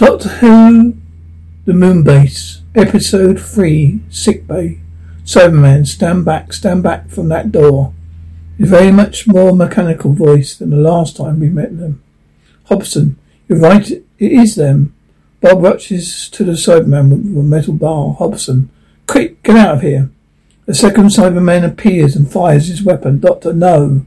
Doctor Who, The Moon Base, Episode 3, Sick Bay. Cyberman, stand back, stand back from that door. A very much more mechanical voice than the last time we met them. Hobson, you're right, it is them. Bob rushes to the Cyberman with a metal bar. Hobson, quick, get out of here. The second Cyberman appears and fires his weapon. Doctor, no.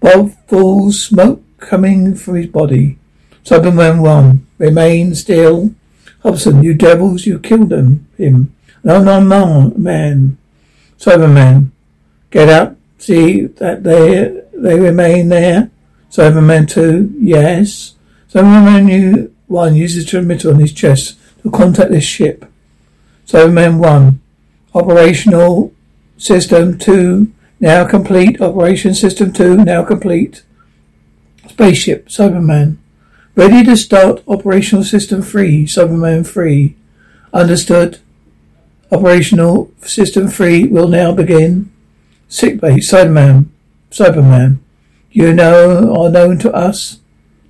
Bob falls, smoke coming from his body. Cyberman 1, remain still. Hobson, you devils, you killed him. Him. No, no, no, man. Cyberman, get up. See that they they remain there. Cyberman 2, yes. Cyberman you, 1 uses a transmitter on his chest to contact this ship. Cyberman 1, operational system 2, now complete. Operation system 2, now complete. Spaceship, Cyberman. Ready to start operational system 3, Cyberman 3. Understood. Operational system 3 will now begin. Sickbay, Cyberman. Cyberman. You know are known to us.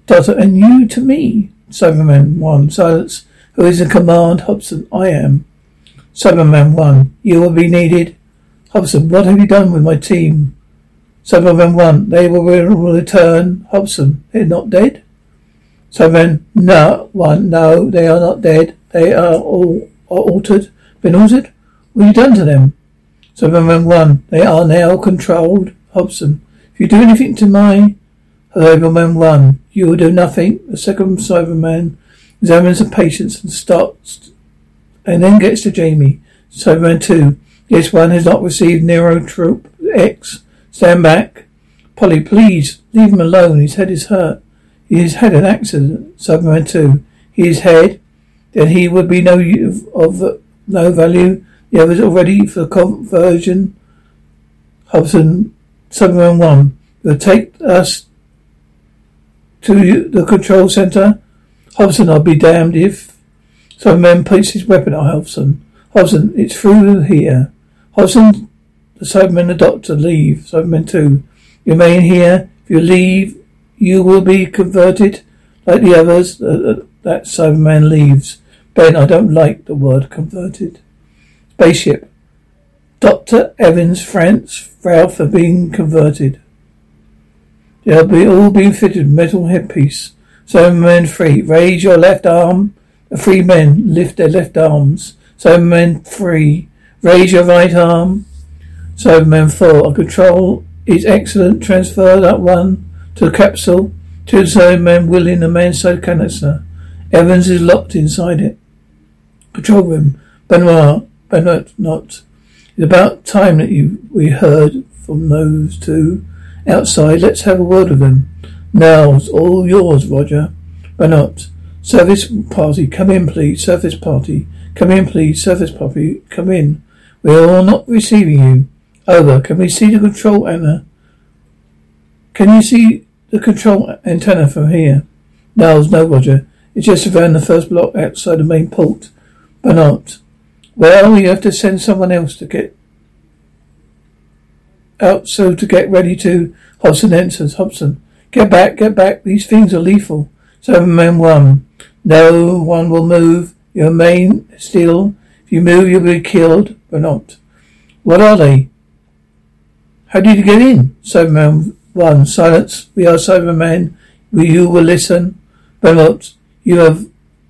Doctor, and you to me. Cyberman 1. Silence. Who is in command? Hobson. I am. Cyberman 1. You will be needed. Hobson. What have you done with my team? Cyberman 1. They will return. Hobson. They're not dead? Cyberman. No. 1. No, they are not dead. They are all are altered. Been altered? What have you done to them? Cyberman 1. They are now controlled. Hobson. If you do anything to my Cyberman 1, you will do nothing. The second Cyberman examines the patients and starts and then gets to Jamie. Cyberman 2. Yes, one has not received Neurotrope X. Stand back. Polly, please, leave him alone. His head is hurt. He has had an accident. Cyberman 2. His head. Then he would be no of, of no value. The others already for conversion. Hobson, Cyberman 1. Will take us to the control center. Hobson, I'll be damned if. Cyberman puts his weapon at Hobson. Hobson, it's through here. Hobson, the Cyberman, the doctor, leave. Cyberman 2. You remain here. If you leave, you will be converted like the others. Uh, that Cyberman leaves. Ben, I don't like the word converted. Spaceship. Dr. Evans, France, Ralph are being converted. They'll be all being fitted with metal headpiece. Cyberman 3, raise your left arm. The three men lift their left arms. Cyberman 3, raise your right arm. Cyberman 4, a control is excellent. Transfer that one to the capsule. Two Cybermen wheeling the manside canister. Evans is locked inside it. Control room. Benoit, Benoit, not. It's about time that you we heard from those two outside. Let's have a word with them. Now's all yours, Roger. Benoit. Service party, come in, please. Service party, come in, please. Service party, come in. We're not receiving you. Over. Can we see the control antenna? Can you see the control antenna from here? No, no, Roger. It's just around the first block outside the main port. But not. Well, you have to send someone else to get out so to get ready to Hobson answers. Hobson. Get back, get back. These things are lethal. Cyberman one. No one will move. You remain still. If you move you'll be killed. But not. What are they? How did you get in? Cyberman one. Silence. We are Cybermen. We you will listen. Not. You have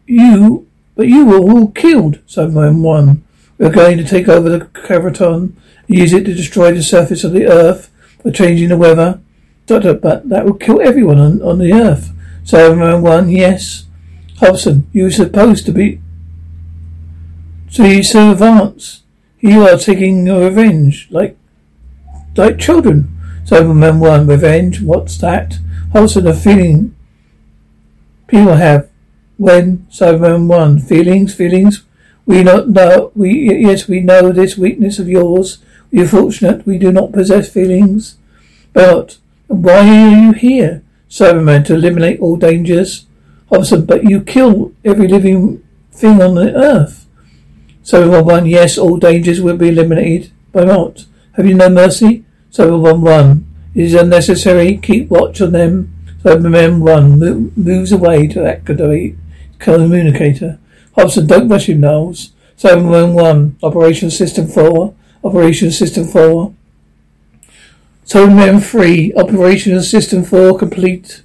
you but you were all killed, Cyberman one. We are going to take over the Caraton use it to destroy the surface of the earth by changing the weather. But that will kill everyone on, on the earth. Cyberman one, yes. Hobson, you were supposed to be so you so advanced. You are taking your revenge, like like children. Cyberman one, revenge, what's that? Hobson, a feeling people have when Cyberman one, feelings, feelings. We not know we yes, we know this weakness of yours. We are fortunate we do not possess feelings. But why are you here? Cyberman to eliminate all dangers. Hobson, but you kill every living thing on the earth. Cyberman one, yes, all dangers will be eliminated. By what? Have you no mercy? Cyberman one, it is unnecessary. Keep watch on them. Cyberman one mo- moves away to activate communicator. Hobson, don't rush him, Knowles. Cyberman one, Operation System four. Operation System 4. Cyberman 3, Operation System 4 complete.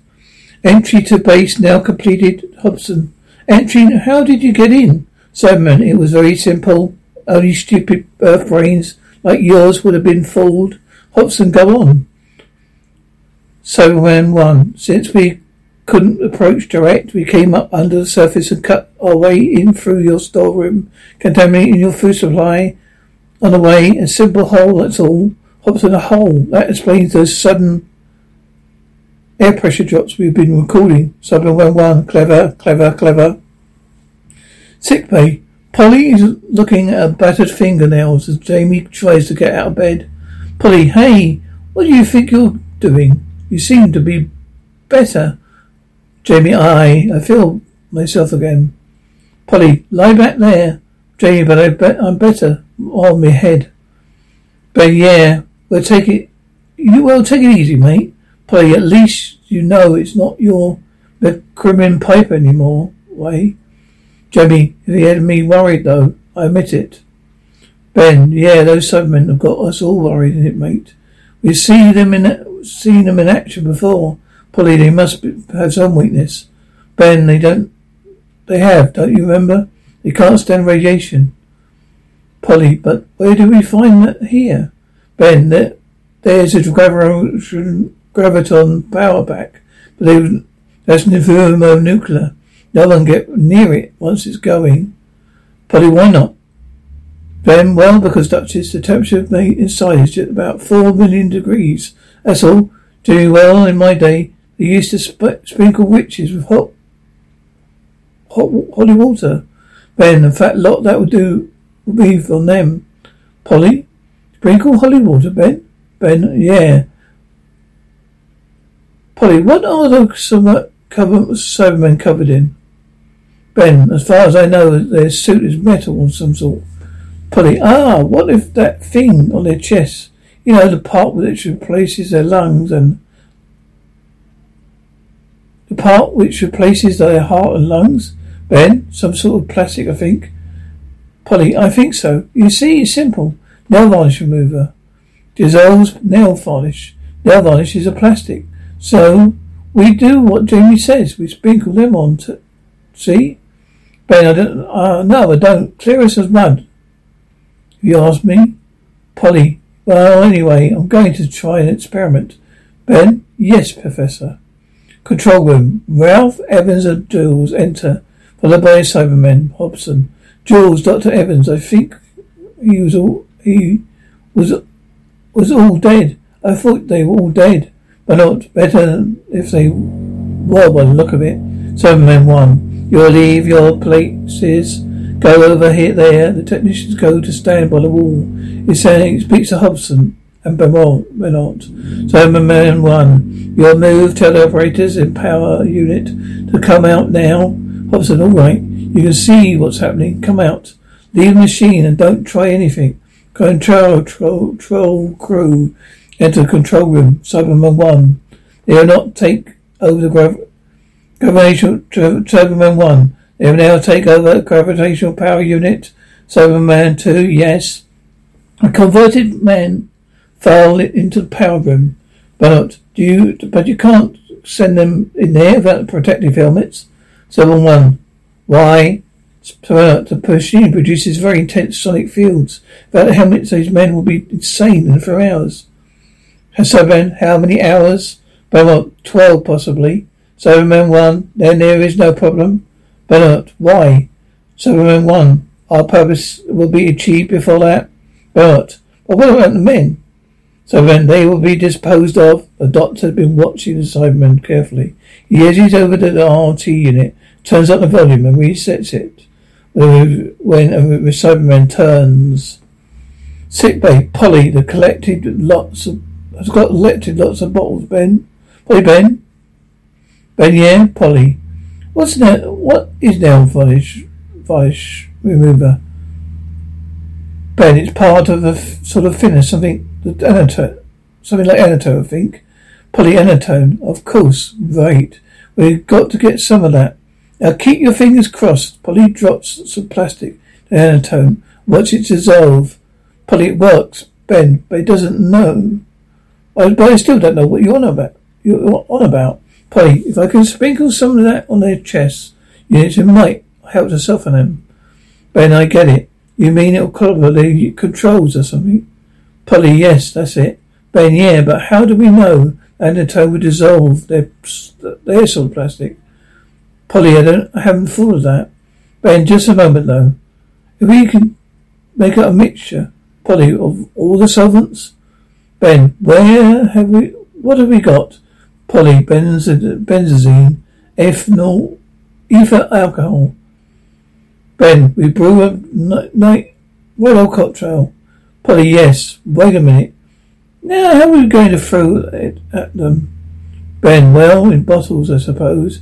Entry to base now completed. Hobson. Entry, how did you get in? Cyberman, it was very simple. Only stupid earth brains like yours would have been fooled. Hobson, go on. Cyberman 1, since we couldn't approach direct, we came up under the surface and cut our way in through your storeroom, contaminating your food supply on the way, a simple hole, that's all. Hops in a hole. That explains those sudden air pressure drops we've been recording. Cyberman 1, clever, clever, clever. Sick bay. Polly is looking at her battered fingernails as Jamie tries to get out of bed. Polly, hey, what do you think you're doing? You seem to be better. Jamie, I, I feel myself again. Polly, lie back there. Jamie, but I bet I'm better on my head. But yeah, we'll take it. You well, take it easy, mate. Polly, At least you know it's not your crimin pipe anymore. Way, Jamie. He had me worried though. I admit it. Ben, yeah, those Cybermen have got us all worried, in it, mate? We've seen them in seen them in action before. Polly, they must be, have some weakness. Ben, they don't. They have, don't you remember? They can't stand radiation. Polly, but where do we find that here? Ben, there, there's a graviton, graviton power pack, but they, that's thermonuclear. No one get near it once it's going. Polly, why not? Ben, well, because Duchess, the temperature inside is just about four million degrees. That's all. Doing well in my day, they used to sp- sprinkle witches with hot, hot, holy water. Ben, in fact, lot that would do would be on them. Polly? Sprinkle holy water, Ben? Ben, yeah. Polly, what are the cover, Cybermen covered in? Ben, as far as I know, their suit is metal of some sort. Polly, ah, what if that thing on their chest, you know, the part which replaces their lungs and the part which replaces their heart and lungs? Ben, some sort of plastic, I think. Polly, I think so. You see, it's simple. Nail varnish remover. Dissolves nail varnish. Nail varnish is a plastic. So, we do what Jamie says. We sprinkle them on to... See? Ben, I don't... Uh, no, I don't. Clear as mud. If you ask me. Polly, well, anyway, I'm going to try an experiment. Ben? Yes, Professor. Control room. Ralph Evans and Jules enter, followed by Cybermen. Hobson. Jules, Dr. Evans, I think he was all he was was all dead. I thought they were all dead, but not better if they were by the look of it. Cyberman one. You'll leave your places Go over here, there. The technicians go to stand by the wall. He's saying, speaks to Hobson and Bernard. Cyberman 1, your move, tell the operators in power unit to come out now. Hobson, alright. You can see what's happening. Come out. Leave the machine and don't try anything. Control, troll, troll crew. Enter control room. Cyberman 1. They will not take over the grav- gravitational, Cyberman 1. They will now take over gravitational power unit. Cyberman 2, yes. A converted man fell into the power room. But you, but you can't send them in there without protective helmets. Cyberman 1. Why? Uh, the machine produces very intense sonic fields. Without the helmets, those men will be insane in four hours. Cyberman, how many hours? Belmont, twelve possibly. Cyberman 1, then there is no problem. Bernard, uh, why? Cyberman 1, our purpose will be achieved before that. Bernard, but what about the men? Cyberman, they will be disposed of. The doctor has been watching the Cyberman carefully. He edges over to the RT unit, turns up the volume and resets it. When a Cyberman turns. Sick bay, Polly, the collected lots of, has got collected lots of bottles, Ben. Polly, Ben? Ben, yeah, Polly. What's now? What is nail varnish, varnish remover? Ben, it's part of f- sort of thinner, something acetone, something like acetone, I think. Polyanatone, of course, right. We've got to get some of that. Now keep your fingers crossed. Polly drops some plastic, the acetone. Watch it dissolve. Polly, it works, Ben, but it doesn't know. But I still don't know what you're on about. You're on about. Polly, if I can sprinkle some of that on their chests, you know, it might help to soften them. Ben, I get it. You mean it'll cover the controls or something? Polly, yes, that's it. Ben, yeah, but how do we know acetone will dissolve their, their sort of plastic? Polly, I don't, I haven't thought of that. Ben, just a moment though. If we can make up a mixture, Polly, of all the solvents? Ben, where have we, what have we got? Polly, benzazine, ethanol, ether alcohol. Ben, we brew a night well cocktail. Polly, yes. Wait a minute. Now, how are we going to throw it at them? Ben, well, in bottles, I suppose.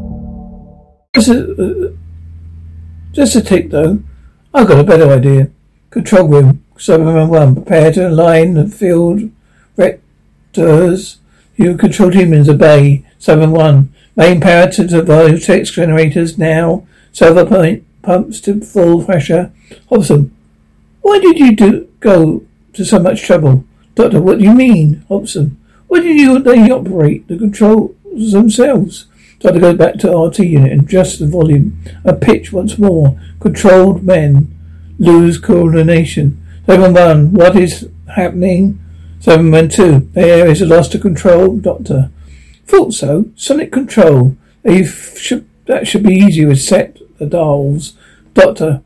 Just a, uh, just a tick though. I've got a better idea. Control room. Cyberman 1. Prepare to align the field vectors. You control humans obey. Cyberman 1. Main power to the vortex generators now. Server point pumps to full pressure. Hobson. Why did you do go to so much trouble? Doctor, what do you mean? Hobson. Why did you they operate the controls themselves? Tried to go back to RT unit and adjust the volume. A pitch once more. Controlled men lose coordination. Seven one, what is happening? Seven one two, the area is lost to control. Doctor. Thought so. Sonic control. Should, that should be easier to set the dolls. Doctor.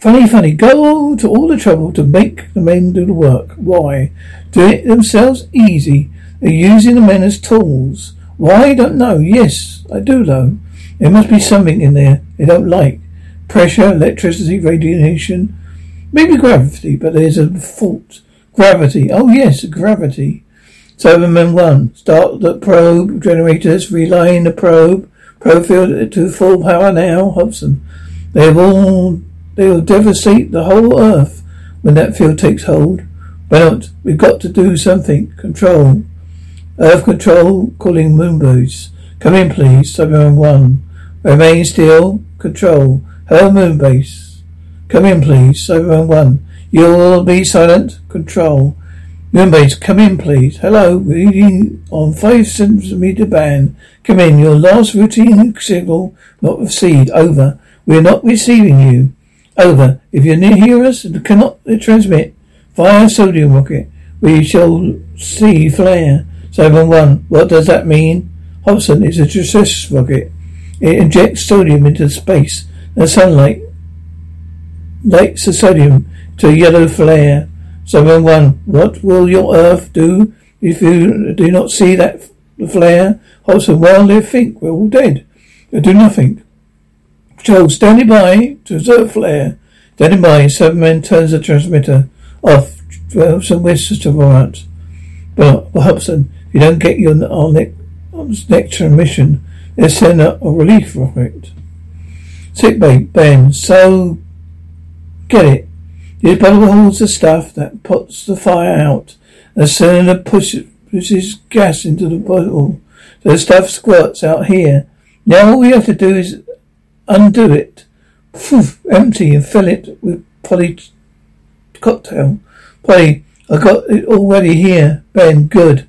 Funny, funny. Go to all the trouble to make the men do the work. Why? Do it themselves easy. They're using the men as tools. Why? I don't know. Yes, I do though. There must be something in there they don't like. Pressure, electricity, radiation, maybe gravity, but there's a fault. Gravity. Oh yes, gravity. Seven Cyberman 1. Start the probe generators, reline the probe. Probe field to full power now. Hobson. They have all, they will devastate the whole earth when that field takes hold. But we've got to do something. Control. Earth Control calling Moonbase. Come in, please. Cyberman 1. Remain still. Control. Hello, Moonbase. Come in, please. Cyberman 1. You'll be silent. Control. Moonbase, come in, please. Hello. Reading on 5 centimeter band. Come in. Your last routine signal not received. Over. We're not receiving you. Over. If you near hear us and cannot transmit via sodium rocket, we shall see flare. 7-1. What does that mean? Hobson, it's a distress rocket. It injects sodium into space. The sunlight lights the sodium to a yellow flare. 7-1. What will your Earth do if you do not see that flare? Hobson, well, they think we're all dead. They do nothing. Joe, standing by to observe flare. Standing by, Seven turns the transmitter off. Hobson whistles to Morant. But, Hobson, you don't get your our next, next mission, they send a, a relief rocket. Sick bay, Ben. So, get it. The bottle holds the stuff that puts the fire out. The cylinder pushes, pushes gas into the bottle. The stuff squirts out here. Now all we have to do is undo it. Poof, empty and fill it with Polly cocktail. Polly, I got it already here. Ben, good.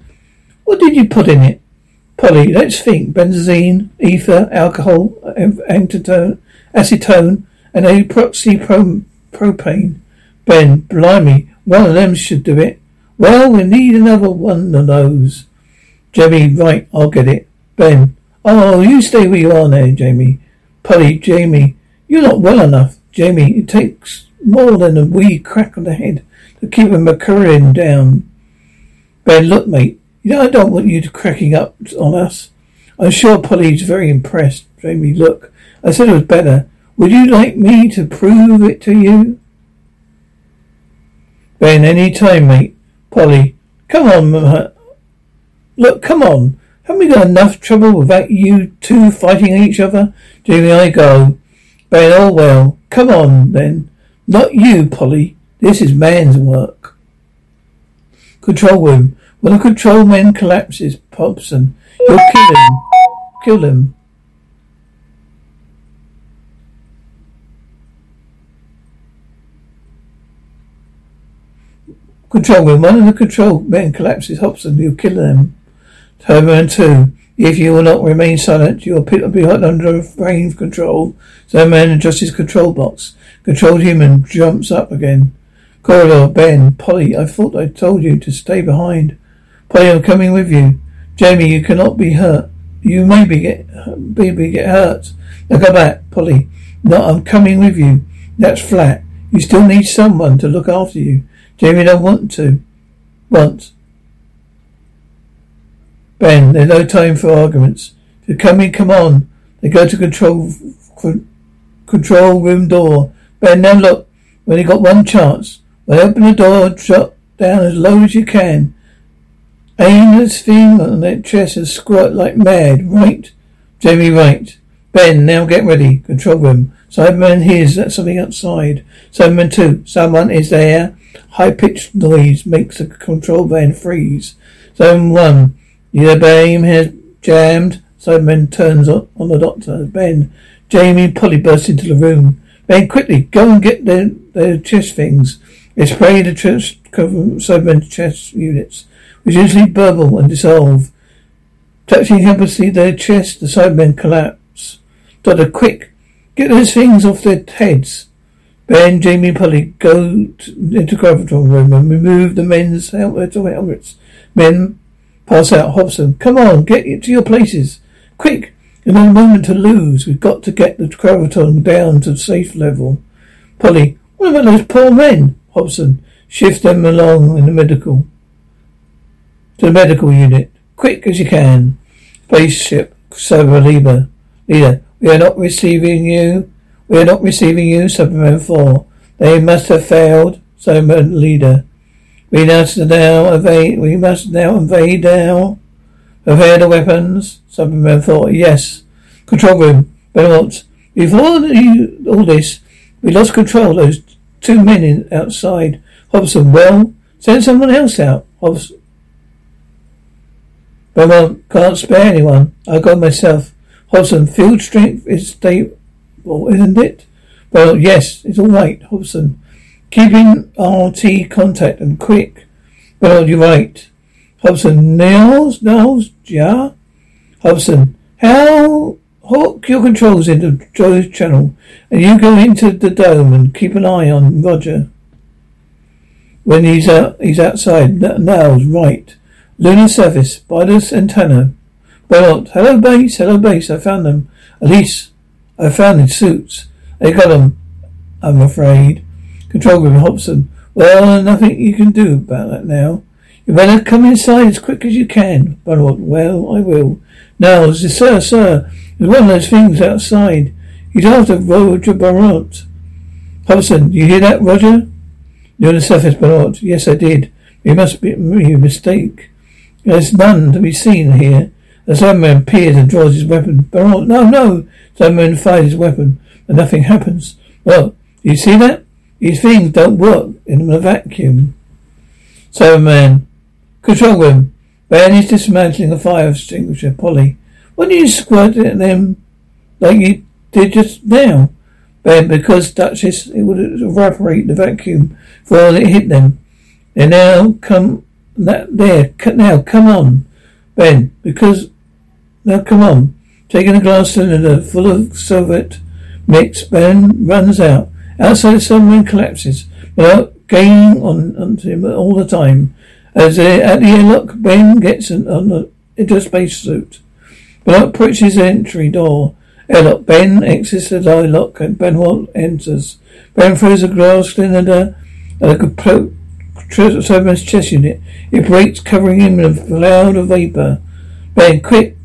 What did you put in it? Polly, let's think. Benzene, ether, alcohol, acetone, acetone, and propane. Ben, blimey, one of them should do it. Well, we need another one of those. Jamie, right, I'll get it. Ben, oh, you stay where you are now, Jamie. Polly, Jamie, you're not well enough. Jamie, it takes more than a wee crack on the head to keep a McCrimmon down. Ben, look, mate, you know I don't want you to cracking up on us. I'm sure Polly's very impressed. Jamie, look, I said it was better. Would you like me to prove it to you? Ben, any time, mate. Polly, come on, look, come on. Haven't we got enough trouble without you two fighting each other? Jamie, I go. Ben, oh well. Come on, then. Not you, Polly. This is man's work. Control room. When a control man collapses, Hobson, you'll kill him. Kill him. Control room. One of the control men collapses. Hobson, you'll kill them. Turban 2. If you will not remain silent, you will be under brain control. So man adjusts his control box. Controlled human jumps up again. Corridor, Ben, Polly, I thought I told you to stay behind. Polly, I'm coming with you. Jamie, you cannot be hurt. You may be get, maybe get hurt. Now go back, Polly. No, I'm coming with you. That's flat. You still need someone to look after you. Jamie don't want to. Want. Ben, there's no time for arguments. You're coming, come on. They go to control control room door. Ben, now look. We only got one chance. They open the door, drop down as low as you can. Aim this thing on their chest and squirt like mad. Right? Jamie, right. Ben, now get ready. Control room. Cyberman hears that something outside. Cyberman 2. Someone is there. High-pitched noise makes the control van freeze. Zone 1. The beam has jammed. Cyberman turns on, the doctor. Ben, Jamie and Polly burst into the room. Ben, quickly, go and get their, their chest things. They spray the chest, Cyberman's chest units, which usually bubble and dissolve. Touching helplessly their chest, the Cybermen collapse. Doctor, quick, get those things off their heads. Ben, Jamie, and Polly go to, into control room and remove the men's helmets. Or helmets. Men pass out. Hobson, come on, get to your places. Quick, in a moment to lose. We've got to get the graviton down to safe level. Polly, what about those poor men? Hobson, shift them along in the medical. To the medical unit. Quick as you can. Spaceship, Cyber Leader. Leader, we are not receiving you. We are not receiving you, Cyberman 4. They must have failed, Cyberman leader. We must now evade, we must now invade now. Prepare the weapons, Cyberman 4. Yes. Control room, Belmont. Before the, all this, we lost control those two men in, outside. Hobson, well, send someone else out. Hobson. Belmont can't spare anyone. I got myself. Hobson, field strength is well, isn't it? Well, yes, it's all right, Hobson. Keeping RT contact and quick. Well, you're right. Hobson, Niles, Niles, yeah? Hobson, how hook your controls into Joe's channel, and you go into the dome and keep an eye on Roger. When he's out, he's outside. Nails right. Lunar surface. Spiders antenna. Bernard. Hello, base. Hello, base. I found them. At least I found the suits. They got them. I'm afraid. Control room, Hobson. Well, nothing you can do about that now. You better come inside as quick as you can. Bernard. Well, I will. Now, sir, sir. There's one of those things outside. He's after Roger Barot. Hobson, you hear that, Roger? On the surface, Barot. Yes, I did. You must be a mistake. There's none to be seen here. The Cyberman appears and draws his weapon. Barot, no, no! Cyberman fires his weapon, but nothing happens. Well, you see that? These things don't work in a vacuum. Cyberman, control room. Ben is dismantling a fire extinguisher. Polly, why don't you squirt at them like you did just now? Ben, because Duchess, it would evaporate the vacuum for all it hit them. They now come, there, now, come on. Ben, because, now come on. Taking a glass cylinder full of Soviet mix, Ben runs out. Outside the submarine collapses, without gaining on, on him all the time. As they, at the airlock, Ben gets an, on the, into a spacesuit. Benoit approaches the entry door. Airlock. Ben exits the airlock and Benoit enters. Ben throws a glass cylinder at a Cyberman's chest unit. It breaks, covering him in a cloud of vapor. Ben, quick!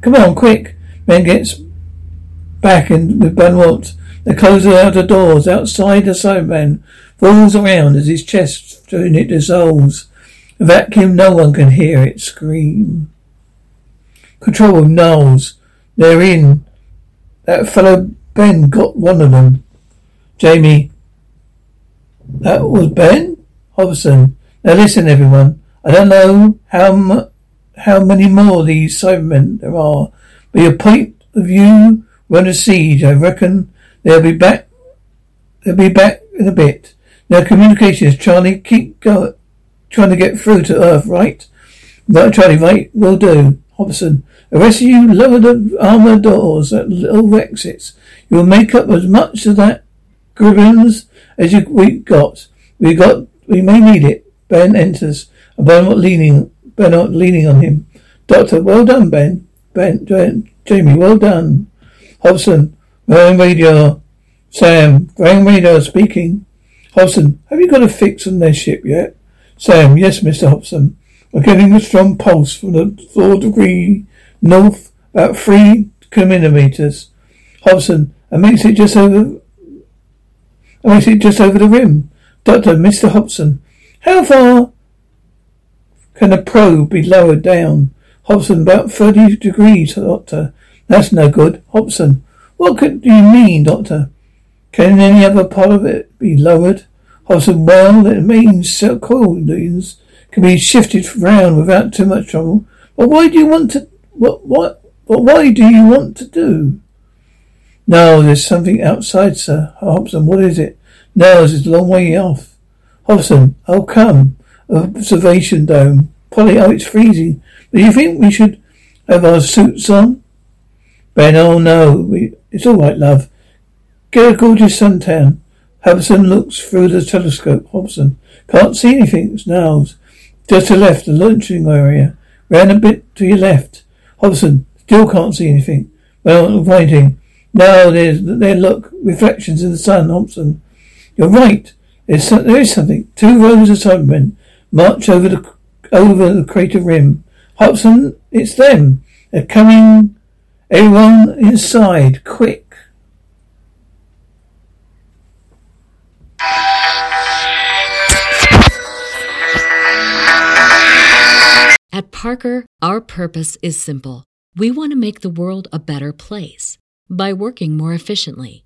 Come on, quick! Ben gets back in with Benoit. They close the outer doors. Outside, the Cyberman falls around as his chest unit dissolves. A vacuum, no one can hear it scream. Control room Knowles. They're in. That fellow Ben got one of them. Jamie. That was Ben? Hobson. Now listen, everyone. I don't know how m- how many more these Cybermen there are, but your point of view, we're siege. I reckon they'll be back. They'll be back in a bit. Now communications, Charlie, keep going, trying to get through to Earth, right? Right, Charlie, right? Will do. Hobson, the rest of you lower the armor doors at little exits. You will make up as much of that gribbons as you we got. We got we may need it. Ben enters. And Bernard leaning Bernard leaning on him. Doctor, well done, Ben. Ben, ben Jamie, well done. Hobson, Ground radio. Sam, ground radio speaking. Hobson, have you got a fix on their ship yet? Sam, yes, Mr. Hobson. We're getting a strong pulse from the four degree north, about three kilometers. Hobson, and makes it just over. Makes it just over the rim. Doctor, Mr. Hobson, how far can a probe be lowered down? Hobson, about thirty degrees, Doctor. That's no good. Hobson, what could you mean, Doctor? Can any other part of it be lowered? Hobson, well, it means coolings can be shifted around without too much trouble. But why do you want to? What? What? But why do you want to do? No, there's something outside, sir. Hobson, what is it? No, is a long way off. Hobson, oh come. Observation dome. Polly, oh, it's freezing. Do you think we should have our suits on? Ben, oh no, we, it's all right, love. Get a gorgeous suntan. Hobson looks through the telescope. Hobson, can't see anything. It's Niles. Just to left, the launching area. Round a bit to your left. Hobson, still can't see anything. Well, pointing. Now there's, there, look, reflections in the sun, Hobson. You're right. There's, there is something. Two rows of Cybermen march over the, over the crater rim. Hobson, it's them. They're coming. Everyone inside, quick. At Parker, our purpose is simple. We want to make the world a better place by working more efficiently,